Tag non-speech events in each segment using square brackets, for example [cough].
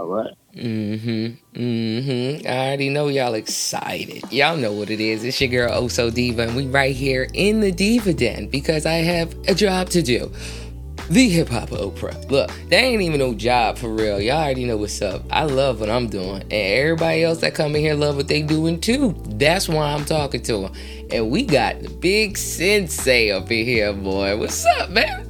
All right. Mm-hmm. Mm-hmm. I already know y'all excited. Y'all know what it is. It's your girl Oso Diva, and we right here in the Diva Den because I have a job to do. The Hip Hop Oprah. Look, that ain't even no job for real. Y'all already know what's up. I love what I'm doing, and everybody else that come in here love what they doing too. That's why I'm talking to them. And we got the big sensi up in here, boy. What's up, man?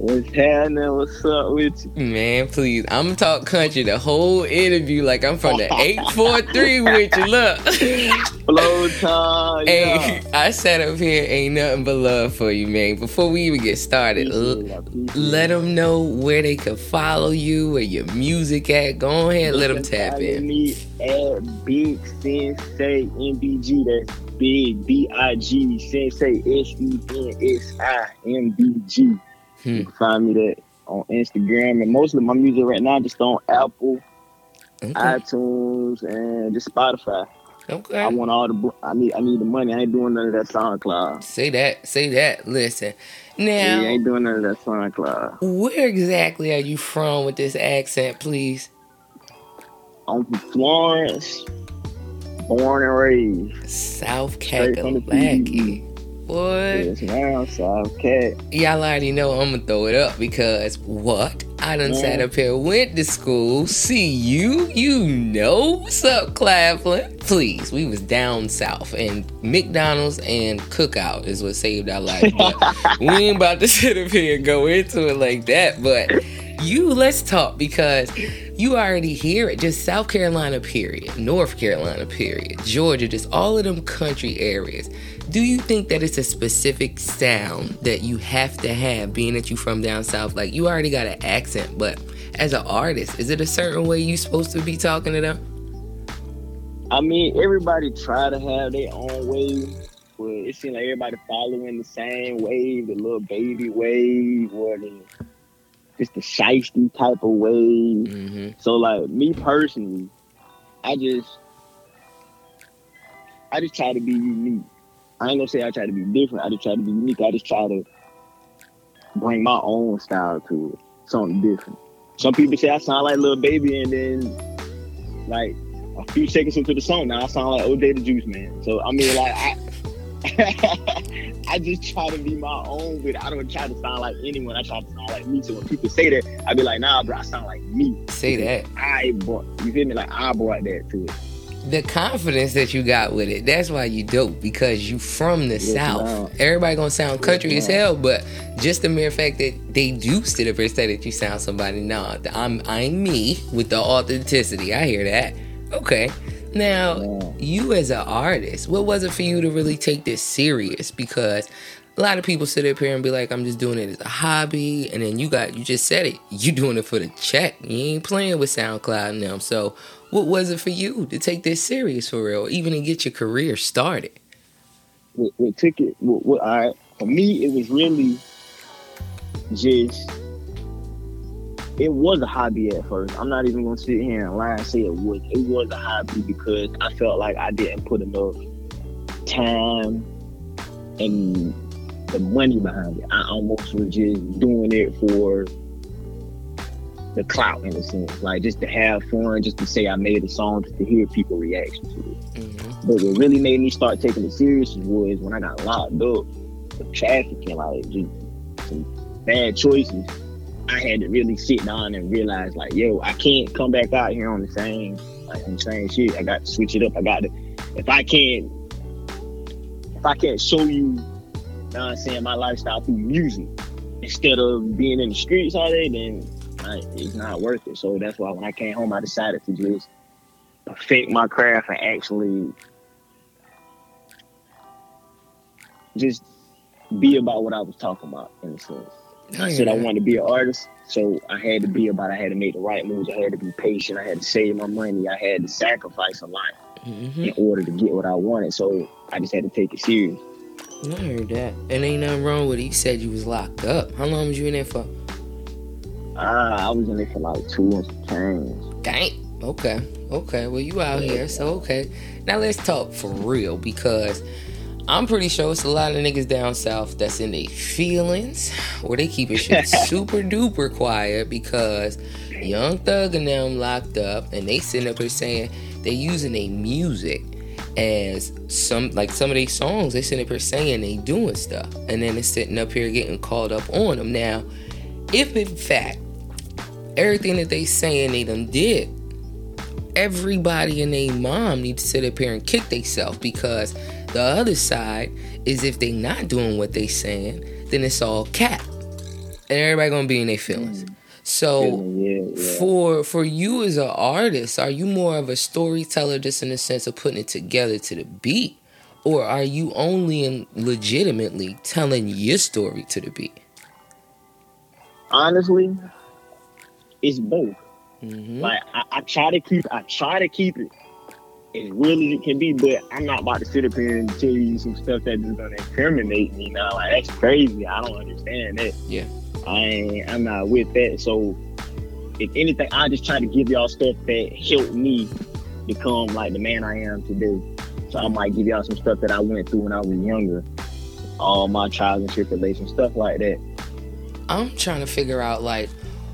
What's happening? What's up with you? Man, please. I'm gonna talk country the whole interview like I'm from the 843 with you. Look. [laughs] Flow time. Hey, I sat up here, ain't nothing but love for you, man. Before we even get started, l- let them know where they can follow you, where your music at. Go ahead, let them tap in. Me at Big Sensi MBG. That's Big B I G Sensi S E N S I M B G. Hmm. You can find me that on Instagram and most of my music right now just on Apple, Okay. iTunes, and just Spotify. Okay. I want all the. I need. I need the money. I ain't doing none of that SoundCloud. Say that. Say that. Listen. Yeah, I ain't doing none of that SoundCloud. where exactly are you from with this accent, please? I'm from Florence, born and raised. South Kakalaki. What? Yes, now South Cat. Y'all already know I'm gonna throw it up because what? I done Yeah. sat up here, went to school, see you, you know what's up, Claflin. Please, we was down south and McDonald's and cookout is what saved our life. But [laughs] we ain't about to sit up here and go into it like that. But you let's talk because you already hear it. Just South Carolina, period. North Carolina, period. Georgia, just all of them country areas. Do you think that it's a specific sound that you have to have, being that you from down south? Like you already got an accent, but as an artist, is it a certain way you supposed to be talking to them? I mean, everybody try to have their own way, but it seems like everybody following the same wave, the Lil Baby wave, or the just the shiesty type of wave. Mm-hmm. So, like me personally, I just, I just try to be unique. I ain't gonna say I try to be different. I just try to be unique. I just try to bring my own style to it, something different. Some people say I sound like Lil Baby, and then like a few seconds into the song, now I sound like OJ da Juiceman. So I mean, like I, [laughs] I just try to be my own, but I don't try to sound like anyone. I try to sound like me. So when people say that, I be like, Nah, bro, I sound like me. Say that. I brought, you feel me? Like I brought that to it. The confidence that you got with it, that's why you dope because you from the Yes, south. Everybody gonna sound country Yes, as hell, but just the mere fact that they do sit up and say that you sound somebody. Nah, I'm I'm me with the authenticity. I hear that. Okay. Now, Yeah. you as an artist, what was it for you to really take this serious? Because a lot of people sit up here and be like, I'm just doing it as a hobby, and then you got you just said it, you doing it for the check. You ain't playing with SoundCloud them. So what was it for you to take this serious for real, even to get your career started? What, what took it? What, what, right. For me, it was really just. It was a hobby at first. I'm not even gonna sit here and lie and say it was. It was a hobby because I felt like I didn't put enough time and the money behind it. I almost was just doing it for the clout in a sense, like just to have fun, just to say I made a song, just to hear people reaction to it. Mm-hmm. But what really made me start taking it serious was when I got locked up for trafficking, like just some bad choices. I had to really sit down and realize, like, yo, I can't come back out here on the same, like, on the same shit. I got to switch it up. I got to, if I can't, if I can't show you, you know what I'm saying, my lifestyle through music instead of being in the streets all day, then like, it's not worth it. So that's why when I came home, I decided to just perfect my craft and actually just be about what I was talking about in a sense. I said I wanted to be an artist, so I had to be about. I had to make the right moves. I had to be patient. I had to save my money. I had to sacrifice a lot Mm-hmm. in order to get what I wanted. So I just had to take it serious. I heard that. And ain't nothing wrong with it. You said you was locked up. How long was you in there for? Ah, I was in there for like two and some change. Dang. Okay. Okay. Well, you out here, so okay. Now let's talk for real because I'm pretty sure it's a lot of niggas down south that's in their feelings, or they keep it shit [laughs] super duper quiet because Young Thug and them locked up, and they sitting up here saying they using their music as some like some of these songs. They sitting up here saying they doing stuff, and then they're sitting up here getting called up on them. Now, if in fact everything that they saying they done did everybody and their mom need to sit up here and kick themselves because the other side is if they not doing what they saying, then it's all cap. And everybody gonna be in their feelings. So Yeah, yeah. for for you as an artist, are you more of a storyteller just in the sense of putting it together to the beat? Or are you only in legitimately telling your story to the beat? Honestly, it's both. Mm-hmm. Like I, I try to keep, I try to keep it as real as it can be, but I'm not about to sit up here and tell you some stuff that is gonna incriminate me. Now, like that's crazy. I don't understand that. Yeah. I I'm not with that. So, if anything, I just try to give y'all stuff that helped me become like the man I am today. So I might give y'all some stuff that I went through when I was younger, all my trials and tribulations, stuff like that. I'm trying to figure out like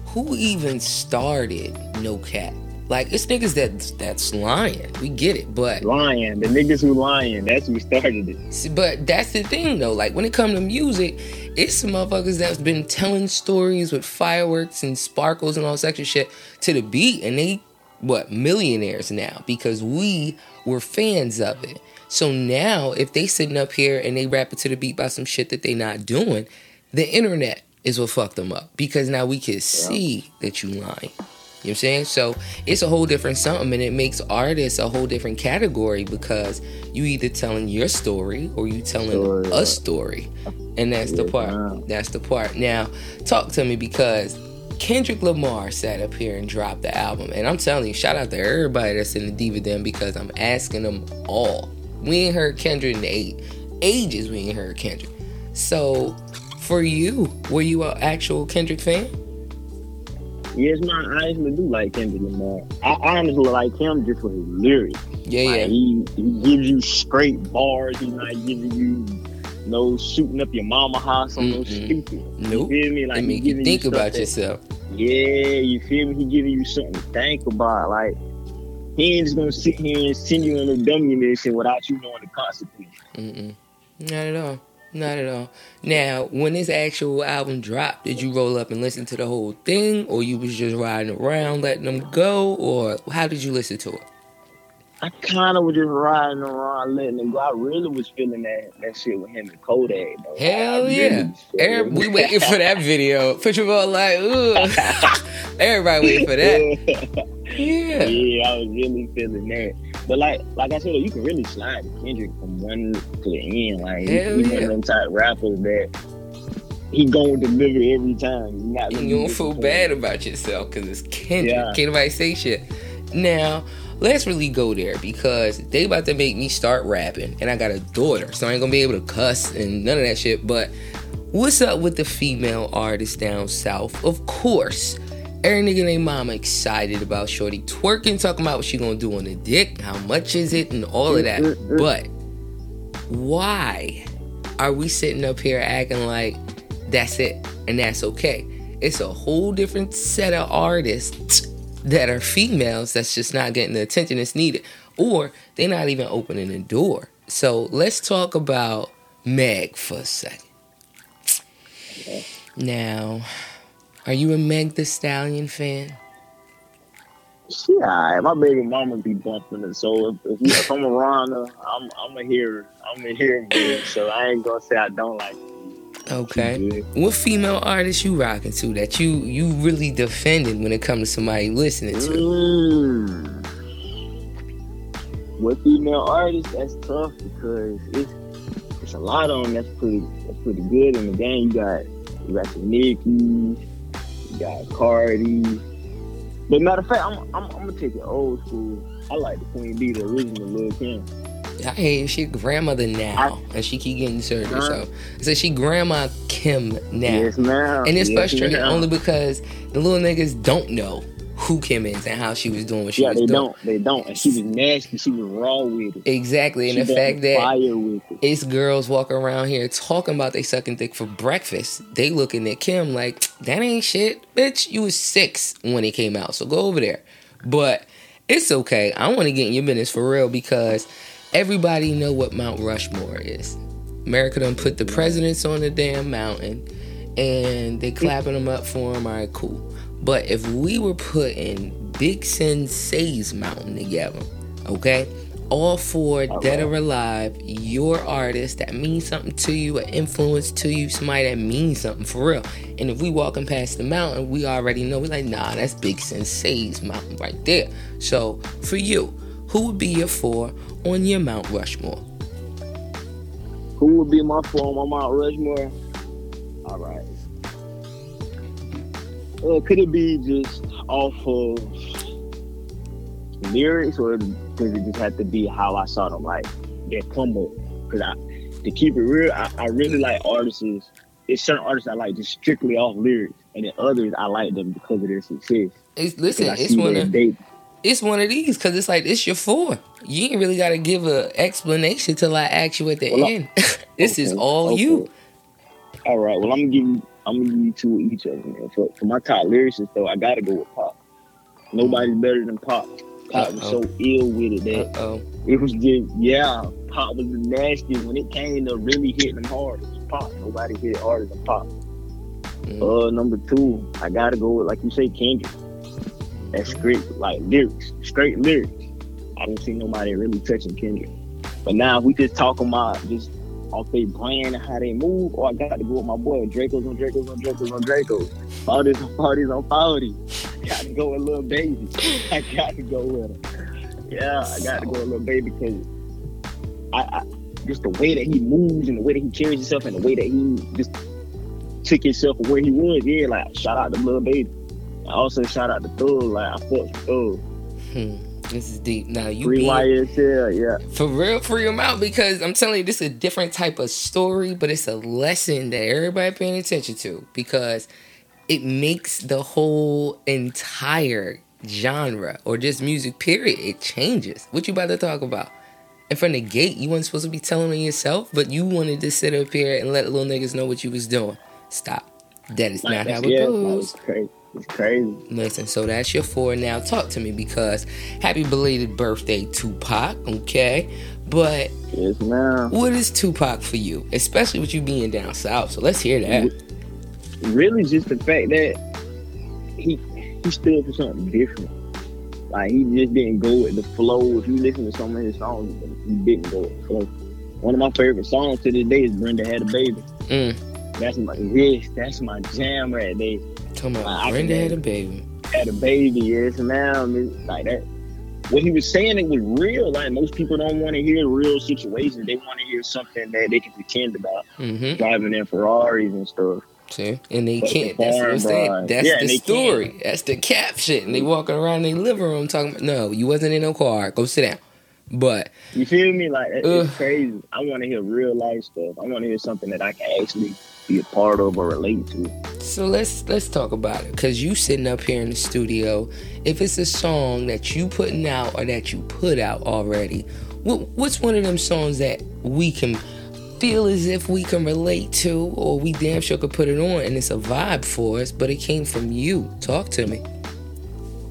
who even started No Cap. Like it's niggas that that's lying. We get it, but Lying, the niggas who lying, that's who started it. But that's the thing though. Like when it comes to music, it's some motherfuckers that's been telling stories with fireworks and sparkles and all such shit to the beat, and they what millionaires now because we were fans of it. So now if they sitting up here and they rap it to the beat by some shit that they not doing, the internet is what fucked them up because now we can see that you lying. You know what I'm saying? So it's a whole different something and it makes artists a whole different category because you either telling your story or you telling Story, a story. And that's the part. That's the part. Now, talk to me because Kendrick Lamar sat up here and dropped the album. And I'm telling you, shout out to everybody that's in the Diva Den because I'm asking them all. We ain't heard Kendrick in eight ages, we ain't heard Kendrick. So for you, were you an actual Kendrick fan? Yes, man, I actually do like Kendrick Lamar. I honestly like him just for his lyrics. Yeah, Like, yeah. he, he gives you straight bars. He's not giving you no shooting up your mama house on no stupid. Nope. You feel me? Like he make you think stuff about that- yourself. Yeah, you feel me? He giving you something to think about. Like he ain't just gonna sit here and send you on a dummy mission without you knowing the consequences. Mm-mm. Not at all. Not at all. Now, when this actual album dropped, did you roll up and listen to the whole thing, or you was just riding around letting them go, or how did you listen to it? I kind of was just riding around letting him go. I really was feeling that that shit with him and Kodak. Though. Hell really yeah. Every, we waiting for that video. Put your ball like, ooh. [laughs] Everybody waiting for that. [laughs] Yeah. yeah, I was really feeling that. But like, like I said, you can really slide to Kendrick from one to the end. Like, Hell he's yeah. one of them type rappers that he gonna deliver every time. He's not And you don't feel bad about yourself because it's Kendrick. Yeah. Can't nobody say shit. Now, let's really go there because they about to make me start rapping, and I got a daughter, so I ain't gonna be able to cuss and none of that shit. But what's up with the female artists down south? Of course. Every nigga and their mama excited about Shorty twerking, talking about what she gonna do on the dick, how much is it, and all of that. But why are we sitting up here acting like that's it and that's okay? It's a whole different set of artists that are females that's just not getting the attention that's needed, or they're not even opening the door. So let's talk about Meg for a second. Now, are you a Meg the Stallion fan? Yeah. My baby mama be bumping it. So if, if, if I'm around her, I'm I'm a hearer. I'm a hearing bird. So I ain't gonna say I don't like It. Okay. What female artist you rocking to that you you really defended when it comes to somebody listening to? Mm. With female artists, that's tough because it's it's a lot of them that's pretty that's pretty good in the game. You got you got some Nicki, got Cardi. But matter of fact, I'm I'm, I'm gonna take it old school. I like the Queen Bee, the original Lil Kim. I hate she grandmother now, and she keep getting surgery. Huh? So I said she grandma Kim now, Yes, ma'am. and it's Yes, frustrating ma'am. only because the little niggas don't know who Kim is and how she was doing what she yeah, was they doing. don't. They don't. And she was nasty. She was raw with it. Exactly, and She the fact that it. it's girls walking around here talking about they sucking dick for breakfast. They looking at Kim like that ain't shit, bitch. You was six when it came out, so go over there. But it's okay. I want to get in your business for real because everybody know what Mount Rushmore is. America done put the presidents on the damn mountain, and they clapping them up for them. All right, cool. But if we were putting Big Sensi's mountain together, okay, all four dead or alive, your artist that means something to you, an influence to you, somebody that means something for real. And if we walking past the mountain, we already know we're like, nah, that's Big Sensi's mountain right there. So for you, who would be your four on your Mount Rushmore? Who would be my four on my Mount Rushmore? All right. Uh, could it be just off of lyrics, or does it just have to be how I saw them, like their come up? Because I, to keep it real, I, I really like artists. It's certain artists I like just strictly off lyrics, and then others I like them because of their success. It's, listen, it's one of they, it's one of these because it's like it's your four. You ain't really got to give a explanation till I ask you at the Well, end. [laughs] this is all okay. you. All right. Well, I'm gonna give you. I'm gonna give you two of each of them. Man. For, for my top lyricists, though, I gotta go with Pop. Nobody's better than Pop. Pop was so ill with it that oh. it was just yeah. Pop was the nastiest when it came to really hitting them hard. It was Pop. Nobody hit harder than Pop. Mm. Uh, number two, I gotta go with like you say, Kendrick. That's great, like lyrics, straight lyrics. I don't see nobody really touching Kendrick. But now we just talking about just off they brand and how they move, or I got to go with my boy Draco's on Draco's on Draco's on Draco's. Parties on parties on parties. Got to go with Lil Baby. [laughs] I got to go with him. Yeah, I got to go with Lil Baby because I, I just the way that he moves and the way that he carries himself and the way that he just took himself where he was. Yeah, like shout out to Lil Baby. I also shout out to Thug. Like I fuck with Thug. Hmm. This is deep. Now you Free YSL, yeah. for real free them out because I'm telling you this is a different type of story, but it's a lesson that everybody paying attention to because it makes the whole entire genre or just music period it changes. What you about to talk about? And from the gate, you weren't supposed to be telling on yourself, but you wanted to sit up here and let little niggas know what you was doing. Stop. That is Like, not how it yeah, goes. It's crazy. Listen, so that's your four now. Talk to me because happy belated birthday, Tupac, okay? But Yes, ma'am. what is Tupac for you? Especially with you being down south. So let's hear that. really just the fact that he he stood for something different. Like he just didn't go with the flow. If you listen to some of his songs, he didn't go with the flow. One of my favorite songs to this day is Brenda Had a Baby. Mm. That's my yes, that's my jam right there. Talking I about can Brenda had a baby. Had a baby, yes, ma'am. It's like that. What he was saying it was real. Like most people don't want to hear real situations. They want to hear something that they can pretend about. Mm-hmm. Driving in Ferraris and stuff. See? And they But can't. That's what I'm saying. That's Yeah, the story. That's the caption. And they walking around in their living room talking about, no, you wasn't in no car. Go sit down. But You feel me? Like it's crazy. I want to hear real life stuff. I want to hear something that I can actually be a part of or relate to. So let's let's talk about it because you sitting up here in the studio. If it's a song that you putting out or that you put out already, what, what's one of them songs that we can feel as if we can relate to, or we damn sure could put it on and it's a vibe for us, but it came from you? Talk to me.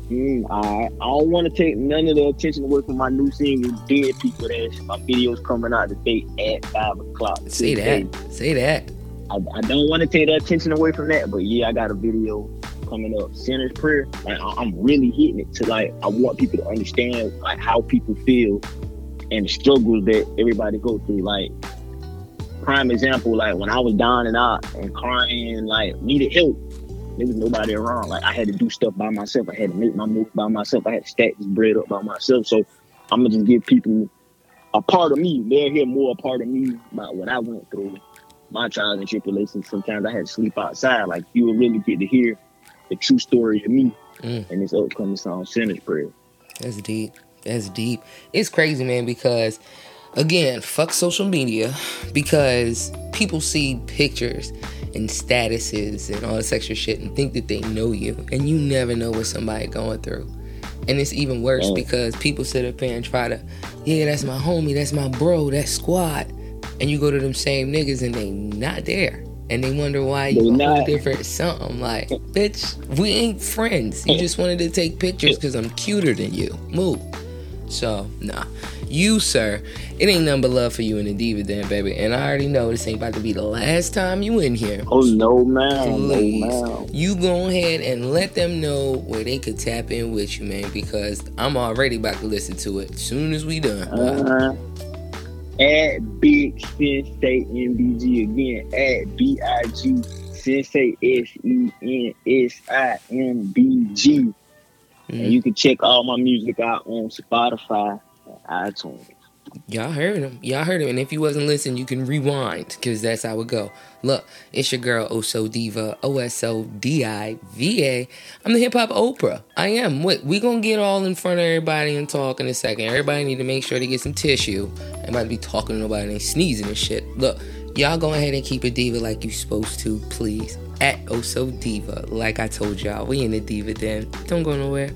Mm, I, I don't want to take none of the attention away from my new single, Dead People. That's my video's coming out today at 5 o'clock. Say that. Say that. I, I don't want to take the attention away from that, but yeah, I got a video coming up. Sinner's Prayer. Like I, I'm really hitting it to like I want people to understand like how people feel and the struggles that everybody go through. Like prime example, like when I was down and out and crying, like needed help. There was nobody around. Like I had to do stuff by myself. I had to make my move by myself. I had to stack this bread up by myself. So I'm gonna just give people a part of me. They'll hear more a part of me about what I went through my trials and tribulations. Sometimes I had to sleep outside. Like you will really get to hear the true story of me Mm. and this upcoming song, Sinner's Prayer. That's deep. That's deep. It's crazy, man, because again, fuck social media because people see pictures and statuses and all this extra shit and think that they know you. And you never know what somebody going through. And it's even worse because people sit up there and try to, yeah, that's my homie, that's my bro, that's squad. And you go to them same niggas and they not there. And they wonder why you a whole different something. Like, bitch, we ain't friends. You just wanted to take pictures because I'm cuter than you. Move. So, nah. You, sir, it ain't nothing but love for you and the Diva Den, baby. And I already know this ain't about to be the last time you in here. Oh, no, man. Please, no, man. You go ahead and let them know where they could tap in with you, man, because I'm already about to listen to it as soon as we done. Uh-huh. At Big Sensi MBG again. At B I G Sensi S E N S I M B G. And mm. you can check all my music out on Spotify and iTunes. Y'all heard him. Y'all heard him. And if you wasn't listening, you can rewind because that's how it go. Look, it's your girl oh Oso Diva, O S O D I V A. I'm the hip hop Oprah. I am. What we gonna get all in front of everybody and talk in a second. Everybody need to make sure they get some tissue. I might be talking to nobody and sneezing and shit. Look, y'all go ahead and keep it diva like you supposed to, please. At oh Oso Diva, like I told y'all, we in the diva den. Don't go nowhere.